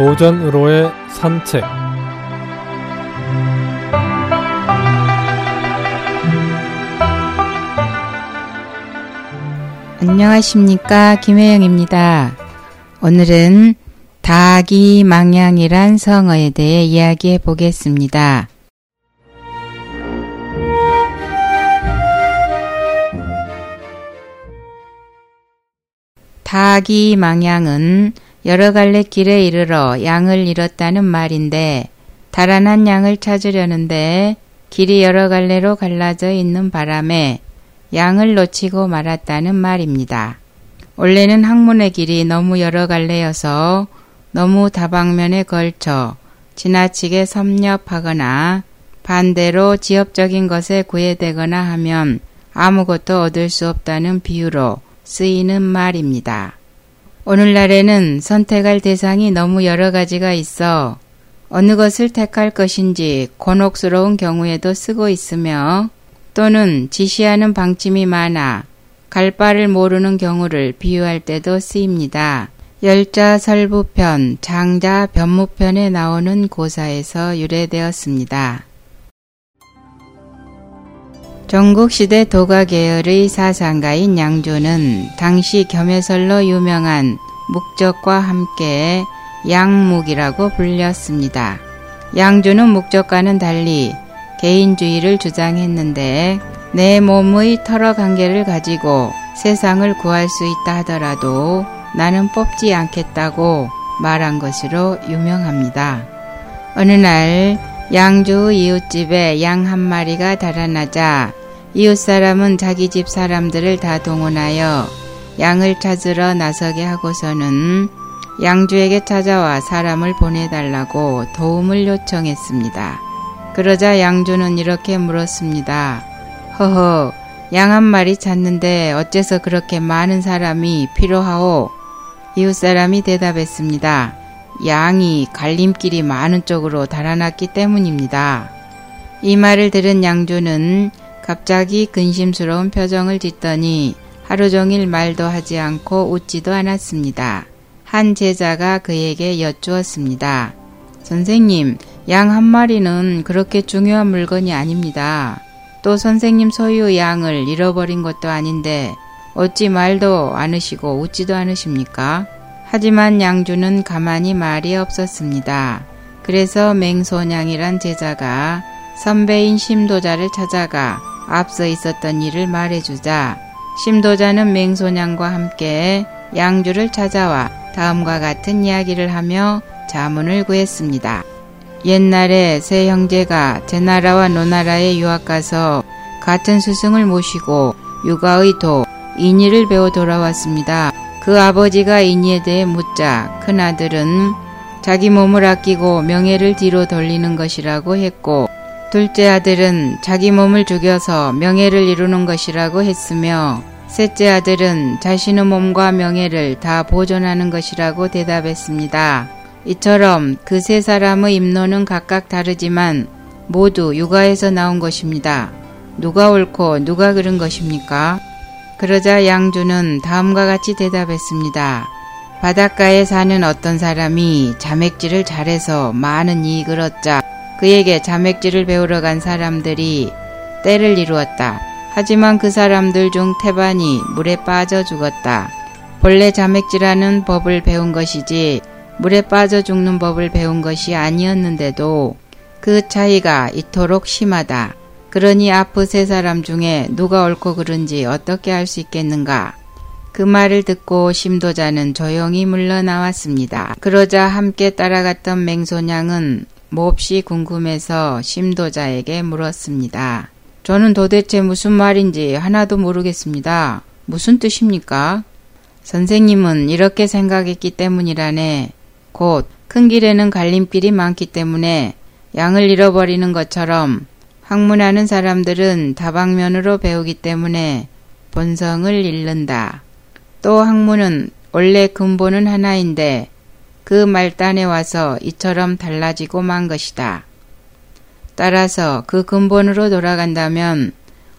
도전으로의 산책 안녕하십니까 김혜영입니다. 오늘은 다기망양이란 성어에 대해 이야기해 보겠습니다. 다기망양은 여러 갈래 길에 이르러 양을 잃었다는 말인데 달아난 양을 찾으려는데 길이 여러 갈래로 갈라져 있는 바람에 양을 놓치고 말았다는 말입니다. 원래는 학문의 길이 너무 여러 갈래여서 너무 다방면에 걸쳐 지나치게 섭렵하거나 반대로 지엽적인 것에 구애되거나 하면 아무것도 얻을 수 없다는 비유로 쓰이는 말입니다. 오늘날에는 선택할 대상이 너무 여러 가지가 있어 어느 것을 택할 것인지 곤혹스러운 경우에도 쓰고 있으며 또는 지시하는 방침이 많아 갈 바를 모르는 경우를 비유할 때도 쓰입니다. 열자 설부편, 장자 변무편에 나오는 고사에서 유래되었습니다. 전국시대 도가계열의 사상가인 양조는 당시 겸해설로 유명한 묵적과 함께 양묵이라고 불렸습니다. 양조는 묵적과는 달리 개인주의를 주장했는데 내 몸의 털어 관계를 가지고 세상을 구할 수 있다 하더라도 나는 뽑지 않겠다고 말한 것으로 유명합니다. 어느 날 양주 이웃집에 양 한 마리가 달아나자 이웃 사람은 자기 집 사람들을 다 동원하여 양을 찾으러 나서게 하고서는 양주에게 찾아와 사람을 보내달라고 도움을 요청했습니다. 그러자 양주는 이렇게 물었습니다. 허허, 양 한 마리 찾는데 어째서 그렇게 많은 사람이 필요하오? 이웃 사람이 대답했습니다. 양이 갈림길이 많은 쪽으로 달아났기 때문입니다. 이 말을 들은 양주는 갑자기 근심스러운 표정을 짓더니 하루 종일 말도 하지 않고 웃지도 않았습니다. 한 제자가 그에게 여쭈었습니다. 선생님, 양 한 마리는 그렇게 중요한 물건이 아닙니다. 또 선생님 소유의 양을 잃어버린 것도 아닌데 어찌 말도 않으시고 웃지도 않으십니까? 하지만 양주는 가만히 말이 없었습니다. 그래서 맹소냥이란 제자가 선배인 심도자를 찾아가 앞서 있었던 일을 말해주자 심도자는 맹소냥과 함께 양주를 찾아와 다음과 같은 이야기를 하며 자문을 구했습니다. 옛날에 세 형제가 제 나라와 노나라에 유학 가서 같은 스승을 모시고 육아의 도, 인의를 배워 돌아왔습니다. 그 아버지가 인의에 대해 묻자 큰아들은 자기 몸을 아끼고 명예를 뒤로 돌리는 것이라고 했고 둘째 아들은 자기 몸을 죽여서 명예를 이루는 것이라고 했으며 셋째 아들은 자신의 몸과 명예를 다 보존하는 것이라고 대답했습니다. 이처럼 그 세 사람의 입론은 각각 다르지만 모두 육아에서 나온 것입니다. 누가 옳고 누가 그른 것입니까? 그러자 양주는 다음과 같이 대답했습니다. 바닷가에 사는 어떤 사람이 자맥질을 잘해서 많은 이익을 얻자 그에게 자맥질을 배우러 간 사람들이 때를 이루었다. 하지만 그 사람들 중 태반이 물에 빠져 죽었다. 본래 자맥질하는 법을 배운 것이지 물에 빠져 죽는 법을 배운 것이 아니었는데도 그 차이가 이토록 심하다. 그러니 앞의 세 사람 중에 누가 옳고 그른지 어떻게 알 수 있겠는가? 그 말을 듣고 심도자는 조용히 물러나왔습니다. 그러자 함께 따라갔던 맹소냥은 몹시 궁금해서 심도자에게 물었습니다. 저는 도대체 무슨 말인지 하나도 모르겠습니다. 무슨 뜻입니까? 선생님은 이렇게 생각했기 때문이라네. 곧 큰 길에는 갈림길이 많기 때문에 양을 잃어버리는 것처럼 학문하는 사람들은 다방면으로 배우기 때문에 본성을 잃는다. 또 학문은 원래 근본은 하나인데 그 말단에 와서 이처럼 달라지고 만 것이다. 따라서 그 근본으로 돌아간다면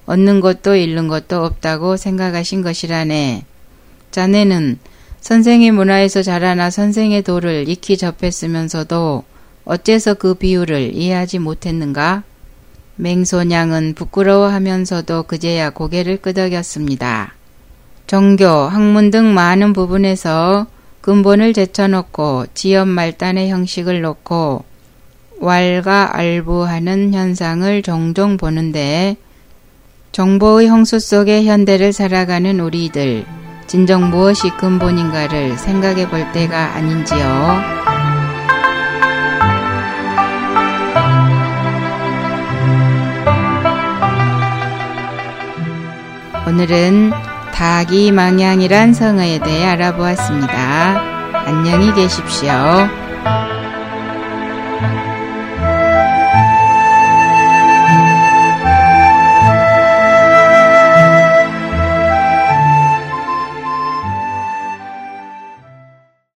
얻는 것도 잃는 것도 없다고 생각하신 것이라네. 자네는 선생의 문화에서 자라나 선생의 도를 익히 접했으면서도 어째서 그 비유를 이해하지 못했는가? 맹소냥은 부끄러워하면서도 그제야 고개를 끄덕였습니다. 종교, 학문 등 많은 부분에서 근본을 제쳐놓고 지연 말단의 형식을 놓고 왈가알부하는 현상을 종종 보는데 정보의 홍수 속의 현대를 살아가는 우리들 진정 무엇이 근본인가를 생각해 볼 때가 아닌지요. 오늘은 다기망양이란 성어에 대해 알아보았습니다. 안녕히 계십시오.